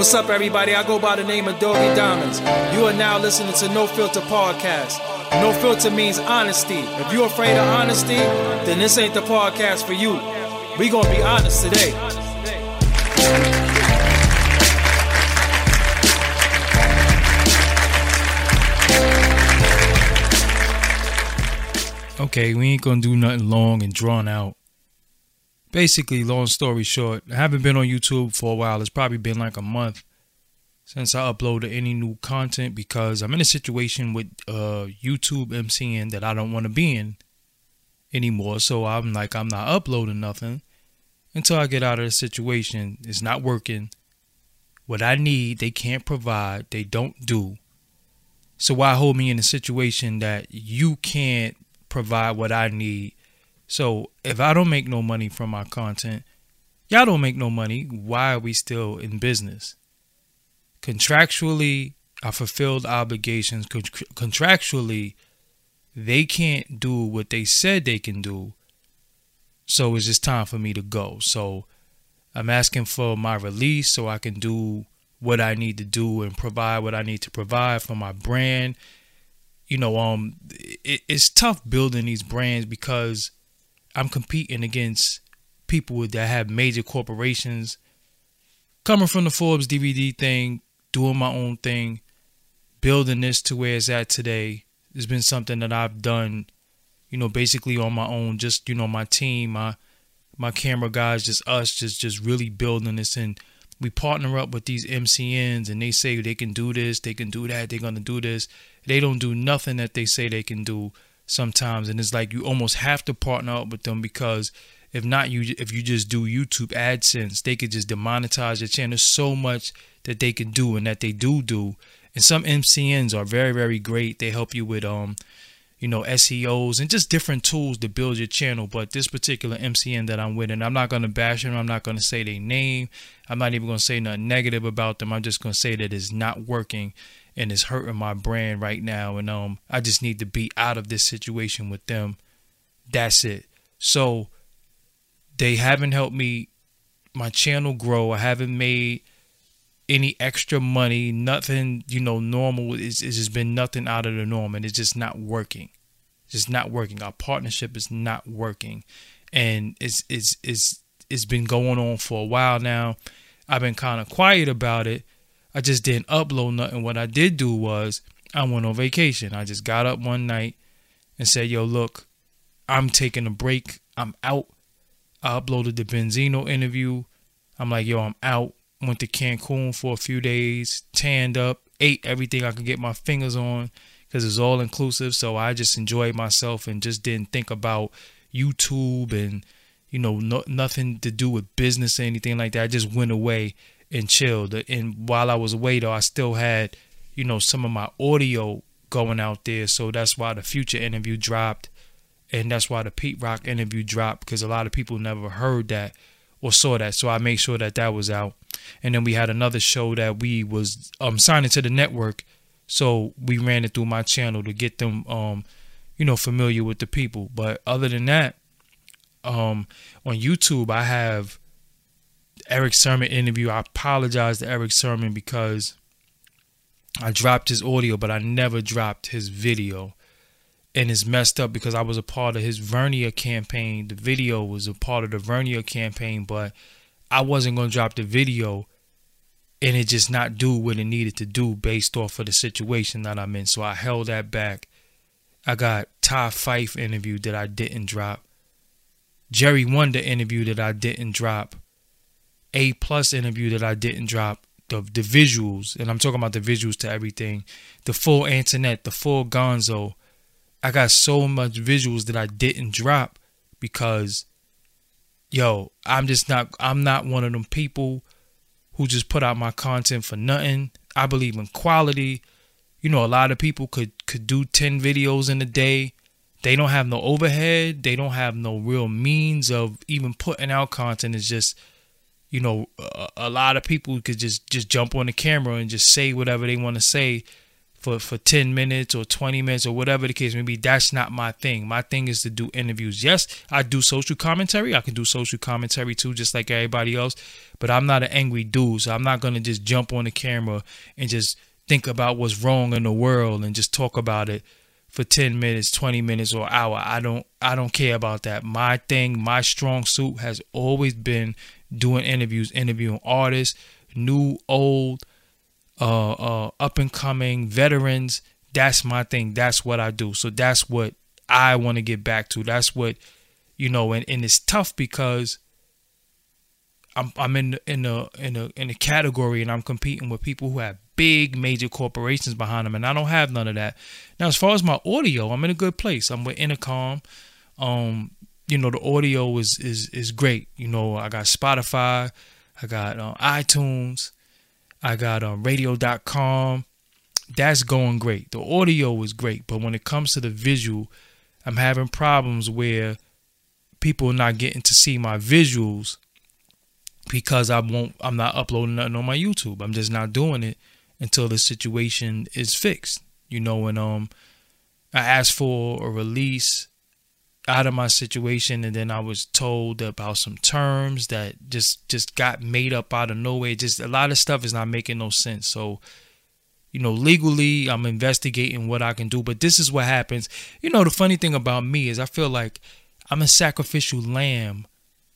What's up, everybody? I go by the name of Doggy Diamonds. You are now listening to No Filter Podcast. No filter means honesty. If you're afraid of honesty, then this ain't the podcast for you. We gonna be honest today. Okay, we ain't gonna do nothing long and drawn out. Basically, long story short, I haven't been on YouTube for a while. It's probably been like a month since I uploaded any new content because I'm in a situation with uh, YouTube MCN that I don't want to be in anymore. So I'm like, I'm not uploading nothing until I get out of the situation. It's not working. What I need, they can't provide, they don't do. So why hold me in a situation that you can't provide what I need. So if I don't make no money from my content, y'all don't make no money. Why are we still in business? Contractually, I fulfilled obligations. Contractually, they can't do what they said they can do. So it's just time for me to go. So I'm asking for my release so I can do what I need to do and provide what I need to provide for my brand you know, um, it, it's tough building these brands because I'm competing against people that have major corporations. Coming from the Forbes DVD thing, doing my own thing, building this to where it's at today It's been something that I've done, you know, basically on my own. Just you know, my team, my my camera guys, just us, just just really building this and we partner up with these MCNs and they say they can do this, they can do that, they're gonna do this. They don't do nothing that they say they can do sometimes, and it's like you almost have to partner up with them because if not, you if you just do YouTube AdSense, they could just demonetize your channel. so much that they can do and that they do do. And some MCNs are very very great. They help you with um you know, SEOs and just different tools to build your channel. But this particular MCN that I'm with, and I'm not going to bash them, I'm not going to say their name, I'm not even going to say nothing negative about them. I'm just going to say that it's not working and it's hurting my brand right now. And um, I just need to be out of this situation with them. That's it. So they haven't helped me, my channel grow. I haven't made any extra money, nothing, you know, normal. It's, it's just been nothing out of the norm and it's just not working. It's just not working. Our partnership is not working. And it's it's it's it's been going on for a while now. I've been kind of quiet about it. I just didn't upload nothing. What I did do was I went on vacation. I just got up one night and said, "Yo, look, I'm taking a break. I'm out." I uploaded the Benzino interview. I'm like, "Yo, I'm out went to Cancun for a few days, tanned up, ate everything I could get my fingers on because it's all inclusive. So I just enjoyed myself and just didn't think about YouTube and you know no, nothing to do with business or anything like that. I just went away and chilled. And while I was away though, I still had you know some of my audio going out there. So that's why the future interview dropped. And that's why the Pete Rock interview dropped because a lot of people never heard that or saw that. So I made sure that that was out. And then we had another show that we was um signing to the network. So we ran it through my channel to get them um you know familiar with the people. But other than that, um on YouTube I have Erick Sermon interview. I apologize to Erick Sermon because I dropped his audio, but I never dropped his video and it's messed up because I was a part of his Vernia campaign. The video was a part of the Vernia campaign, but I wasn't gonna drop the video and it just not do what it needed to do based off of the situation that I'm in. So I held that back. I got Ty Fyffe interview that I didn't drop. Jerry Wonda interview that I didn't drop. A plus interview that I didn't drop. The the visuals, and I'm talking about the visuals to everything. The full Antoinette, the full Gonzo, I got so much visuals that I didn't drop because yo, I'm just not I'm not one of them people who just put out my content for nothing. I believe in quality. You know, a lot of people could could do 10 videos in a day. They don't have no overhead, they don't have no real means of even putting out content. It's just you know, a, a lot of people could just just jump on the camera and just say whatever they want to say for for 10 minutes or 20 minutes or whatever the case maybe that's not my thing. My thing is to do interviews. Yes i do social commentary. I can do social commentary too just like everybody else but i'm not an angry dude so i'm not going to just jump on the camera and just think about what's wrong in the world and just talk about it for 10 minutes 20 minutes or hour i don't i don't care about that my thing my strong suit has always been doing interviews interviewing artists new old uh, uh, up and coming veterans. That's my thing. That's what I do. So that's what I want to get back to. That's what you know, and, and it's tough because I'm I'm in in a in a in a category and I'm competing with people who have big major corporations behind them, and I don't have none of that. Now, as far as my audio, I'm in a good place. I'm with Intercom. Um, you know, the audio is is is great. You know, I got Spotify, I got uh, iTunes, I got um, radio.com. That's going great. The audio is great, but when it comes to the visual, I'm having problems where people are not getting to see my visuals because I won't I'm not uploading nothing on my YouTube. I'm just not doing it until the situation is fixed. You know, and um I asked for a release out of my situation and then I was told about some terms that just just got made up out of nowhere. Just a lot of stuff is not making no sense. So, you know, legally I'm investigating what I can do, but this is what happens. You know, the funny thing about me is I feel like I'm a sacrificial lamb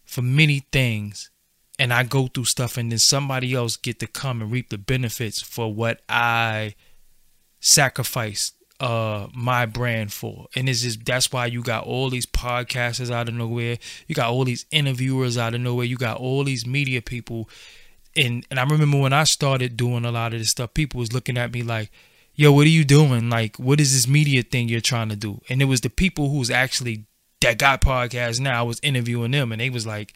for many things and I go through stuff and then somebody else get to come and reap the benefits for what I sacrificed uh my brand for. And it's just that's why you got all these podcasters out of nowhere. You got all these interviewers out of nowhere. You got all these media people. And and I remember when I started doing a lot of this stuff, people was looking at me like, yo, what are you doing? Like, what is this media thing you're trying to do? And it was the people who's actually that got podcasts now. I was interviewing them and they was like,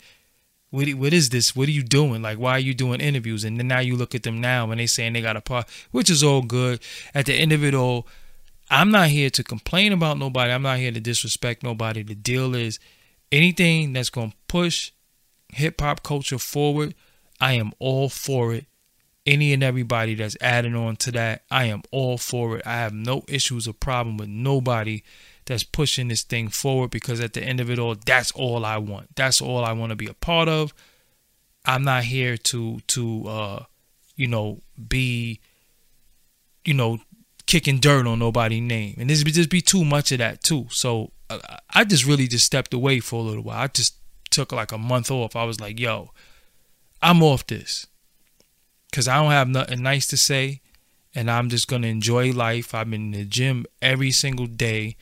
what, what is this? What are you doing? Like, why are you doing interviews? And then now you look at them now and they saying they got a pod, which is all good. At the end of it all, I'm not here to complain about nobody. I'm not here to disrespect nobody. The deal is anything that's going to push hip hop culture forward, I am all for it. Any and everybody that's adding on to that, I am all for it. I have no issues or problem with nobody that's pushing this thing forward because at the end of it all, that's all I want. That's all I want to be a part of. I'm not here to to uh you know be you know kicking dirt on nobody's name. And this would just be too much of that too. So uh, I just really just stepped away for a little while. I just took like a month off. I was like, yo, I'm off this. Cause I don't have nothing nice to say. And I'm just gonna enjoy life. I'm in the gym every single day,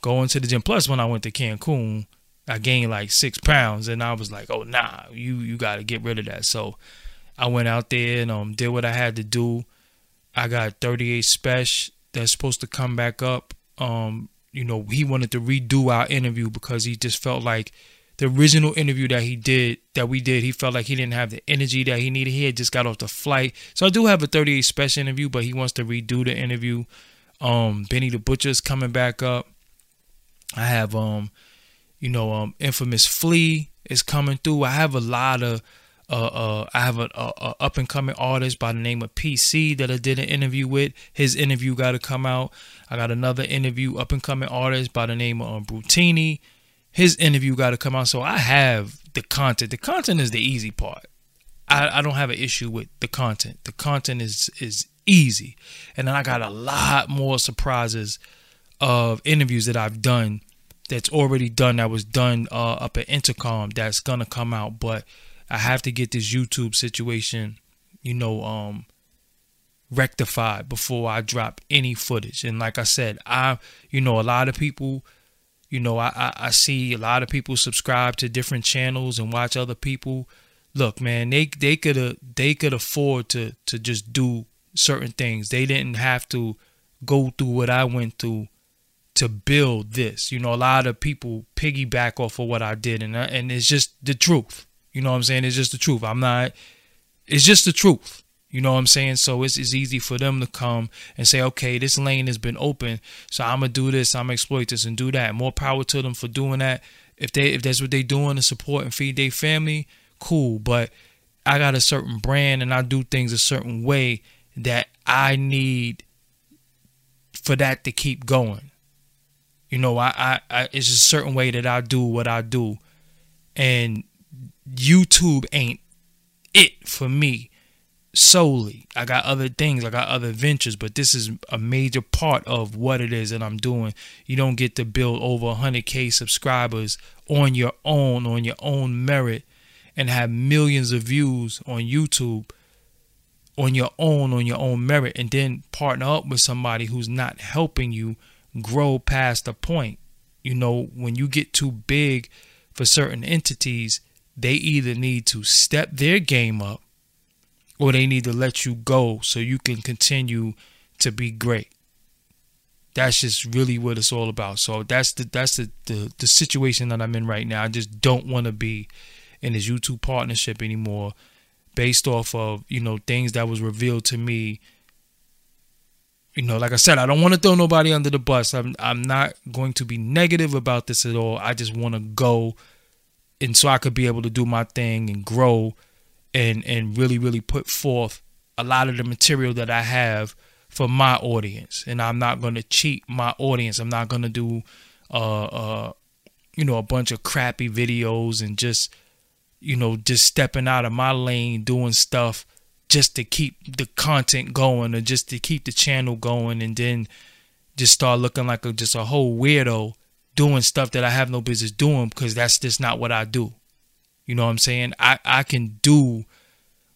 going to the gym. Plus when I went to Cancun, I gained like six pounds and I was like, oh nah, you you gotta get rid of that. So I went out there and um did what I had to do. I got 38 Spesh that's supposed to come back up. Um, you know, he wanted to redo our interview because he just felt like the original interview that he did, that we did, he felt like he didn't have the energy that he needed. He had just got off the flight. So I do have a 38 Spesh interview, but he wants to redo the interview. Um, Benny the Butcher's coming back up. I have um, you know, um, infamous Flea is coming through. I have a lot of uh, uh, I have a, a, a up and coming artist by the name of PC that I did an interview with. His interview got to come out. I got another interview up and coming artist by the name of um, Brutini. His interview got to come out. So I have the content. The content is the easy part. I, I don't have an issue with the content. The content is is easy, and then I got a lot more surprises of interviews that I've done that's already done that was done uh, up at Intercom that's gonna come out, but I have to get this YouTube situation, you know, um, rectified before I drop any footage. And like I said, I, you know, a lot of people, you know, I, I, I see a lot of people subscribe to different channels and watch other people. Look, man, they they could they could afford to to just do certain things. They didn't have to go through what I went through to build this. You know, a lot of people piggyback off of what I did, and uh, and it's just the truth. You know what I'm saying? It's just the truth. I'm not, it's just the truth. You know what I'm saying? So it's, it's easy for them to come and say, okay, this lane has been open. So I'm to do this. I'm to exploit this and do that. More power to them for doing that. If they, if that's what they're doing to support and feed their family, cool. But I got a certain brand and I do things a certain way that I need for that to keep going. You know, I, I, I it's a certain way that I do what I do. And YouTube ain't it for me solely. I got other things, I got other ventures, but this is a major part of what it is that I'm doing. You don't get to build over 100k subscribers on your own, on your own merit, and have millions of views on YouTube on your own, on your own merit, and then partner up with somebody who's not helping you grow past a point. You know, when you get too big for certain entities, they either need to step their game up or they need to let you go so you can continue to be great. That's just really what it's all about. So that's the that's the the, the situation that I'm in right now. I just don't want to be in this YouTube partnership anymore based off of, you know, things that was revealed to me. You know, like I said, I don't want to throw nobody under the bus. I'm I'm not going to be negative about this at all. I just want to go and so I could be able to do my thing and grow and and really really put forth a lot of the material that I have for my audience and I'm not going to cheat my audience I'm not going to do uh uh you know a bunch of crappy videos and just you know just stepping out of my lane doing stuff just to keep the content going or just to keep the channel going and then just start looking like a just a whole weirdo doing stuff that I have no business doing because that's just not what I do. You know what I'm saying? I, I can do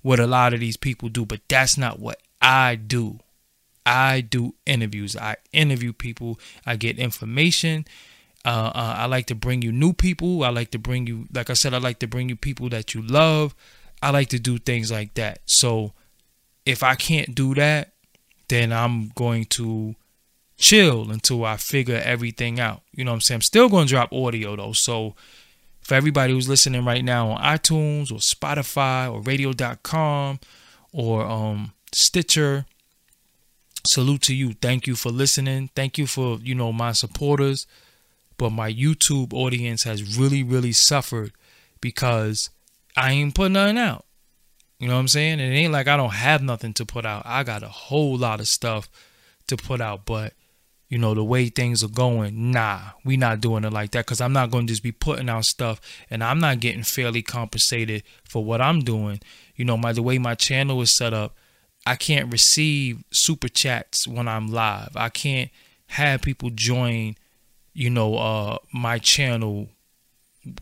what a lot of these people do, but that's not what I do. I do interviews. I interview people. I get information. Uh, uh, I like to bring you new people. I like to bring you, like I said, I like to bring you people that you love. I like to do things like that. So if I can't do that, then I'm going to chill until I figure everything out. You know what I'm saying? I'm still going to drop audio though. So for everybody who's listening right now on iTunes or Spotify or radio.com or um, Stitcher, salute to you. Thank you for listening. Thank you for, you know, my supporters. But my YouTube audience has really, really suffered because I ain't putting nothing out. You know what I'm saying? It ain't like I don't have nothing to put out. I got a whole lot of stuff to put out, but you know, the way things are going, nah, we not doing it like that because I'm not going to just be putting out stuff and I'm not getting fairly compensated for what I'm doing. You know, my the way my channel is set up, I can't receive super chats when I'm live. I can't have people join, you know, uh my channel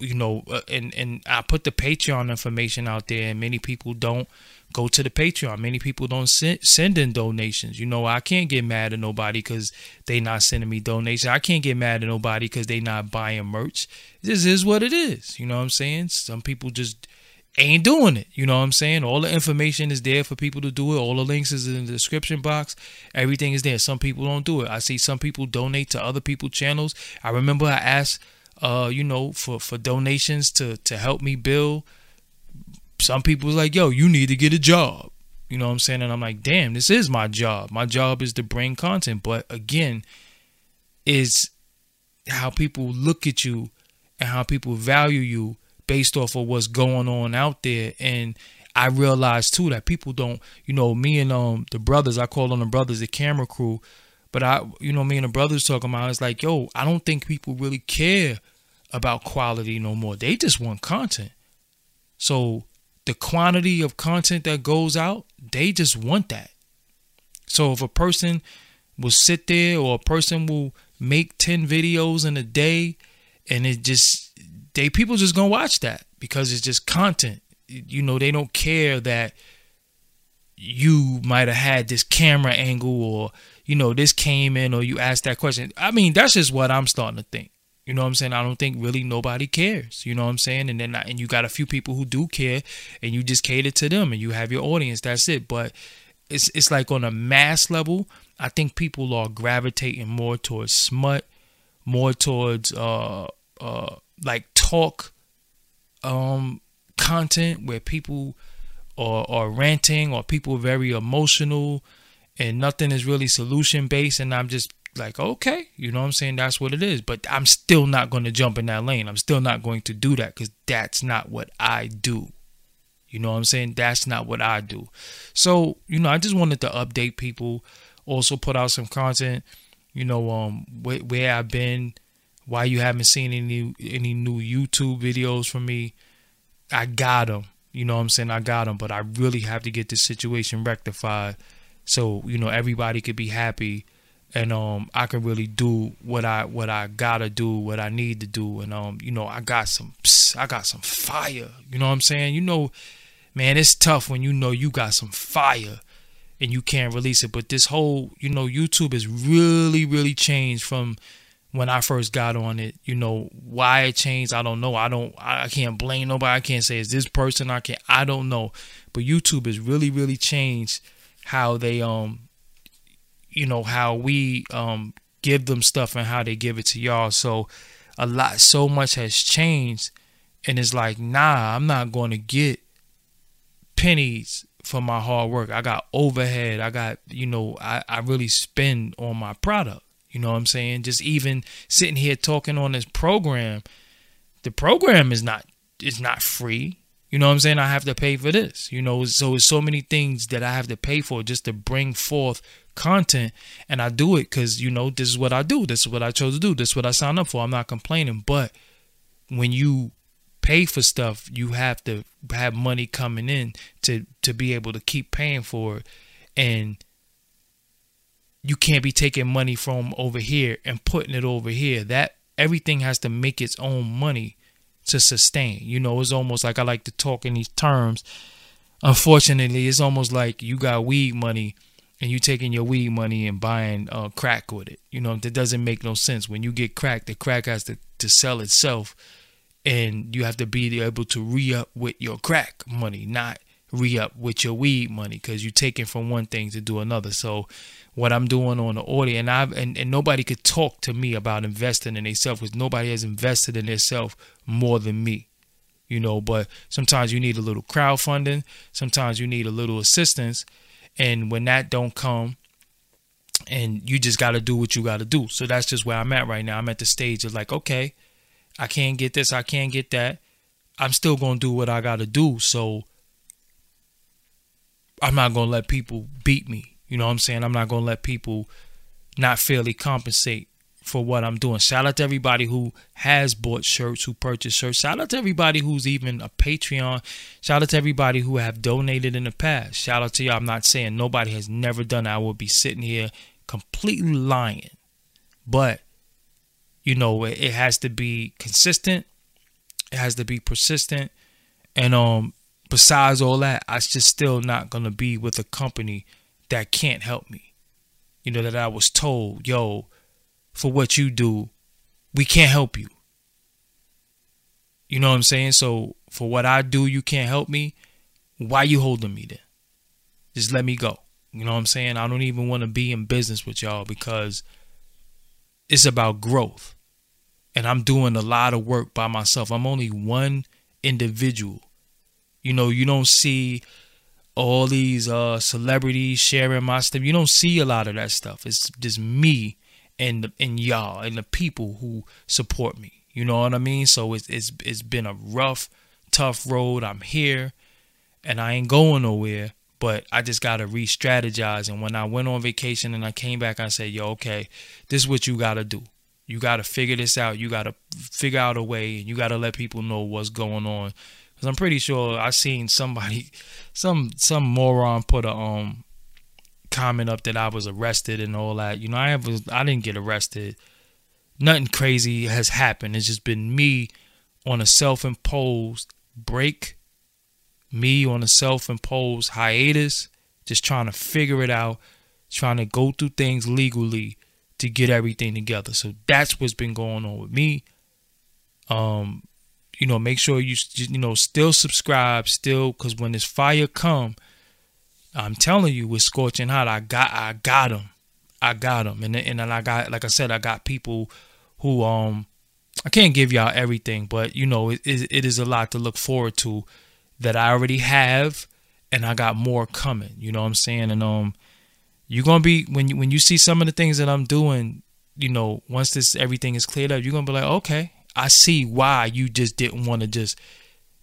you know, uh, and and I put the Patreon information out there, and many people don't go to the Patreon. Many people don't send, send in donations. You know, I can't get mad at nobody because they not sending me donations. I can't get mad at nobody because they not buying merch. This is what it is. You know what I'm saying? Some people just ain't doing it. You know what I'm saying? All the information is there for people to do it. All the links is in the description box. Everything is there. Some people don't do it. I see some people donate to other people's channels. I remember I asked uh, you know, for, for donations to to help me build some people like, yo, you need to get a job. You know what I'm saying? And I'm like, damn, this is my job. My job is to bring content. But again, is how people look at you and how people value you based off of what's going on out there. And I realized too that people don't, you know, me and um the brothers, I call them the brothers, the camera crew. But I, you know, me and the brothers talking about, it's like, yo, I don't think people really care about quality no more. They just want content. So the quantity of content that goes out, they just want that. So if a person will sit there or a person will make 10 videos in a day and it just they people just gonna watch that because it's just content. You know, they don't care that you might have had this camera angle or you know this came in or you asked that question. I mean, that's just what I'm starting to think. You know what I'm saying? I don't think really nobody cares. You know what I'm saying? And then and you got a few people who do care, and you just cater to them, and you have your audience. That's it. But it's it's like on a mass level, I think people are gravitating more towards smut, more towards uh uh like talk um content where people are are ranting or people very emotional and nothing is really solution based and I'm just like okay you know what i'm saying? That's what it is. But i'm still not going to jump in that lane. I'm still not going to do that because that's not what i do. You know what i'm saying? That's not what i do. So you know i just wanted to update people also put out some content You know, um, where, where I've been, why you haven't seen any any new YouTube videos from me. I got them. You know what I'm saying? I got them, but I really have to get this situation rectified so you know everybody could be happy and um I can really do what I what I gotta do, what I need to do, and um you know I got some I got some fire. You know what I'm saying? You know, man, it's tough when you know you got some fire and you can't release it. But this whole you know YouTube has really really changed from when I first got on it. You know why it changed? I don't know. I don't. I can't blame nobody. I can't say it's this person. I can't. I don't know. But YouTube has really really changed how they um you know how we um give them stuff and how they give it to y'all. So a lot so much has changed. And it's like nah i'm not going to get pennies for my hard work. I got overhead. I got you know i, I really spend on my product. You know what i'm saying? Just even sitting here talking on this program the program is not is not free you know what I'm saying? I have to pay for this. You know, so it's so many things that I have to pay for just to bring forth content. And I do it because, you know, this is what I do. This is what I chose to do. This is what I signed up for. I'm not complaining. But when you pay for stuff, you have to have money coming in to to be able to keep paying for it. And you can't be taking money from over here and putting it over here. That everything has to make its own money to sustain. You know, it's almost like I like to talk in these terms. Unfortunately, it's almost like you got weed money and you taking your weed money and buying uh, crack with it. You know, that doesn't make no sense. When you get crack, the crack has to, to sell itself and you have to be able to re-up with your crack money, not re-up with your weed money because you're taking from one thing to do another. So what I'm doing on the audio, and I've and, and nobody could talk to me about investing in themselves because nobody has invested in themselves more than me. You know, but sometimes you need a little crowdfunding, sometimes you need a little assistance, and when that don't come, and you just got to do what you got to do. So that's just where I'm at right now. I'm at the stage of like, okay, I can't get this, I can't get that. I'm still gonna do what I got to do. So I'm not gonna let people beat me you know what I'm saying? I'm not going to let people not fairly compensate for what I'm doing. Shout out to everybody who has bought shirts, who purchased shirts. Shout out to everybody who's even a Patreon. Shout out to everybody who have donated in the past. Shout out to y'all. I'm not saying nobody has never done it. I would be sitting here completely lying. But, you know, it, it has to be consistent. It has to be persistent. And um besides all that, I just still not gonna be with a company that can't help me. You know, that I was told, yo, for what you do, we can't help you. You know what I'm saying? So for what I do, you can't help me. Why you holding me then? Just let me go. You know what I'm saying? I don't even want to be in business with y'all because it's about growth. And I'm doing a lot of work by myself. I'm only one individual. You know, you don't see all these uh celebrities sharing my stuff. You don't see a lot of that stuff. It's just me and the, and y'all and the people who support me. You know what I mean? So it's it's it's been a rough, tough road. I'm here, and I ain't going nowhere. But I just gotta re-strategize. And when I went on vacation and I came back, I said, "Yo, okay, this is what you gotta do. You gotta figure this out. You gotta figure out a way, and you gotta let people know what's going on." Cause I'm pretty sure I seen somebody, some some moron put a um comment up that I was arrested and all that. You know, I was I didn't get arrested. Nothing crazy has happened. It's just been me on a self-imposed break, me on a self-imposed hiatus, just trying to figure it out, trying to go through things legally to get everything together. So that's what's been going on with me. Um, you know, make sure you you know still subscribe, still because when this fire come, I'm telling you, with scorching hot. I got I got them, I got them, and and then I got like I said, I got people who um I can't give y'all everything, but you know, it, it is a lot to look forward to that I already have, and I got more coming. You know what I'm saying? And um, you're gonna be when you when you see some of the things that I'm doing, you know, once this everything is cleared up, you're gonna be like, okay, I see why you just didn't want to just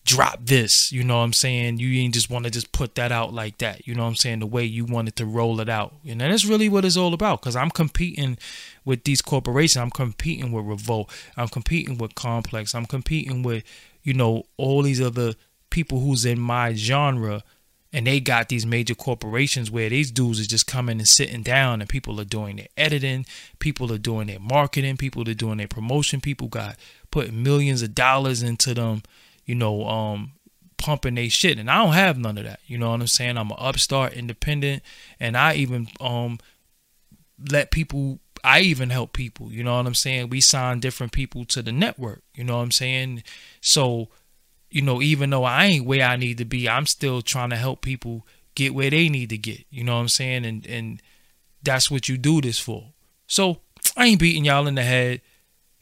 drop this. You know what I'm saying? You didn't just want to just put that out like that. You know what I'm saying? The way you wanted to roll it out. And that's really what it's all about. Because I'm competing with these corporations. I'm competing with Revolt. I'm competing with Complex. I'm competing with, you know, all these other people who's in my genre. And they got these major corporations where these dudes are just coming and sitting down and people are doing their editing, people are doing their marketing, people are doing their promotion, people got putting millions of dollars into them you know, um, pumping they shit. And I don't have none of that. You know what I'm saying? I'm an upstart, independent, and I even um let people I even help people, you know what I'm saying? We sign different people to the network, you know what I'm saying? So, you know, even though I ain't where I need to be, I'm still trying to help people get where they need to get, you know what I'm saying? And and that's what you do this for. So, I ain't beating y'all in the head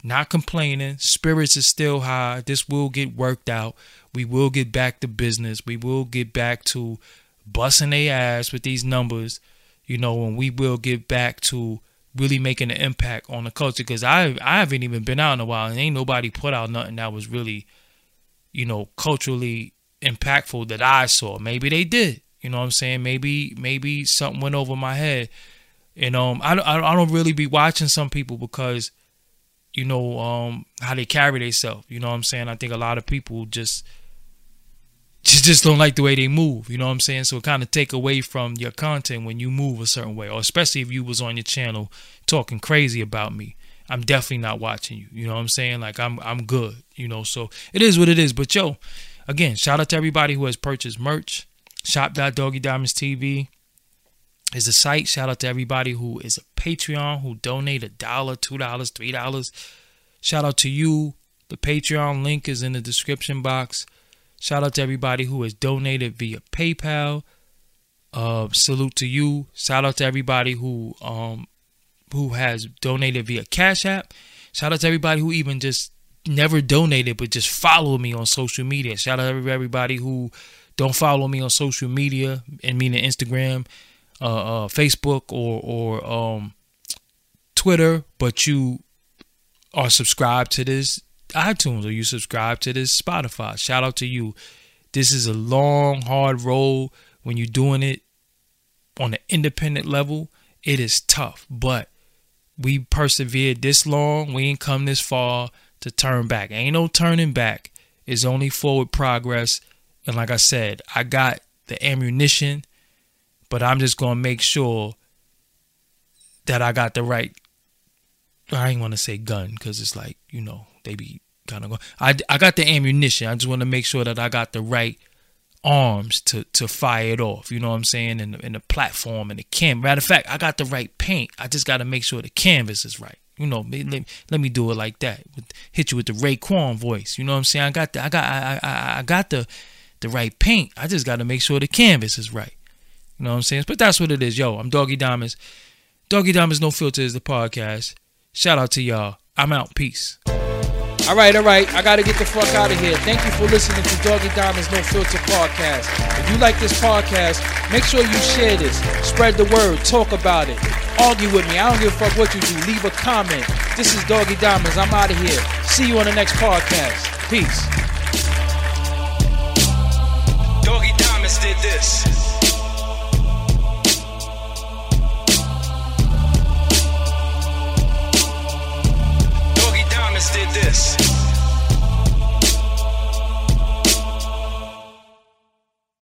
not complaining. Spirits is still high. This will get worked out. We will get back to business. We will get back to busting their ass with these numbers, you know, and we will get back to really making an impact on the culture. Because I I haven't even been out in a while, and ain't nobody put out nothing that was really, you know, culturally impactful that I saw. Maybe they did. You know what I'm saying? Maybe maybe something went over my head. And um, I I don't really be watching some people because you know, um, how they carry themselves. You know what I'm saying? I think a lot of people just just just don't like the way they move. You know what I'm saying? So it kind of take away from your content when you move a certain way, or especially if you was on your channel talking crazy about me. I'm definitely not watching you. You know what I'm saying? Like I'm I'm good. You know, so it is what it is. But yo, again, shout out to everybody who has purchased merch. Shop.doggydiamonds TV is the site. Shout out to everybody who is a Patreon, who donate a dollar, two dollars, three dollars. Shout out to you. The Patreon link is in the description box. Shout out to everybody who has donated via PayPal. Uh, salute to you. Shout out to everybody who um who has donated via Cash App. Shout out to everybody who even just never donated but just follow me on social media. Shout out to everybody who don't follow me on social media and meaning Instagram uh, uh, Facebook or or um, Twitter, but you are subscribed to this iTunes or you subscribe to this Spotify. Shout out to you. This is a long, hard road when you're doing it on an independent level. It is tough, but we persevered this long. We ain't come this far to turn back. Ain't no turning back. It's only forward progress. And like I said, I got the ammunition but I'm just gonna make sure that I got the right. I ain't want to say gun because it's like you know they be kind of going. I I got the ammunition. I just want to make sure that I got the right arms to to fire it off. You know what I'm saying? And in the platform and the cam. Matter of fact, I got the right paint. I just got to make sure the canvas is right. You know, let, let me do it like that. Hit you with the Raekwon voice. You know what I'm saying? I got the I got I I, I got the the right paint. I just got to make sure the canvas is right. You know what I'm saying? But that's what it is. Yo, I'm Doggy Diamonds. Doggy Diamonds No Filter is the podcast. Shout out to y'all. I'm out. Peace. All right, all right. I got to get the fuck out of here. Thank you for listening to Doggy Diamonds No Filter podcast. If you like this podcast, make sure you share this. Spread the word. Talk about it. Argue with me. I don't give a fuck what you do. Leave a comment. This is Doggy Diamonds. I'm out of here. See you on the next podcast. Peace. Doggy Diamonds did this. did this.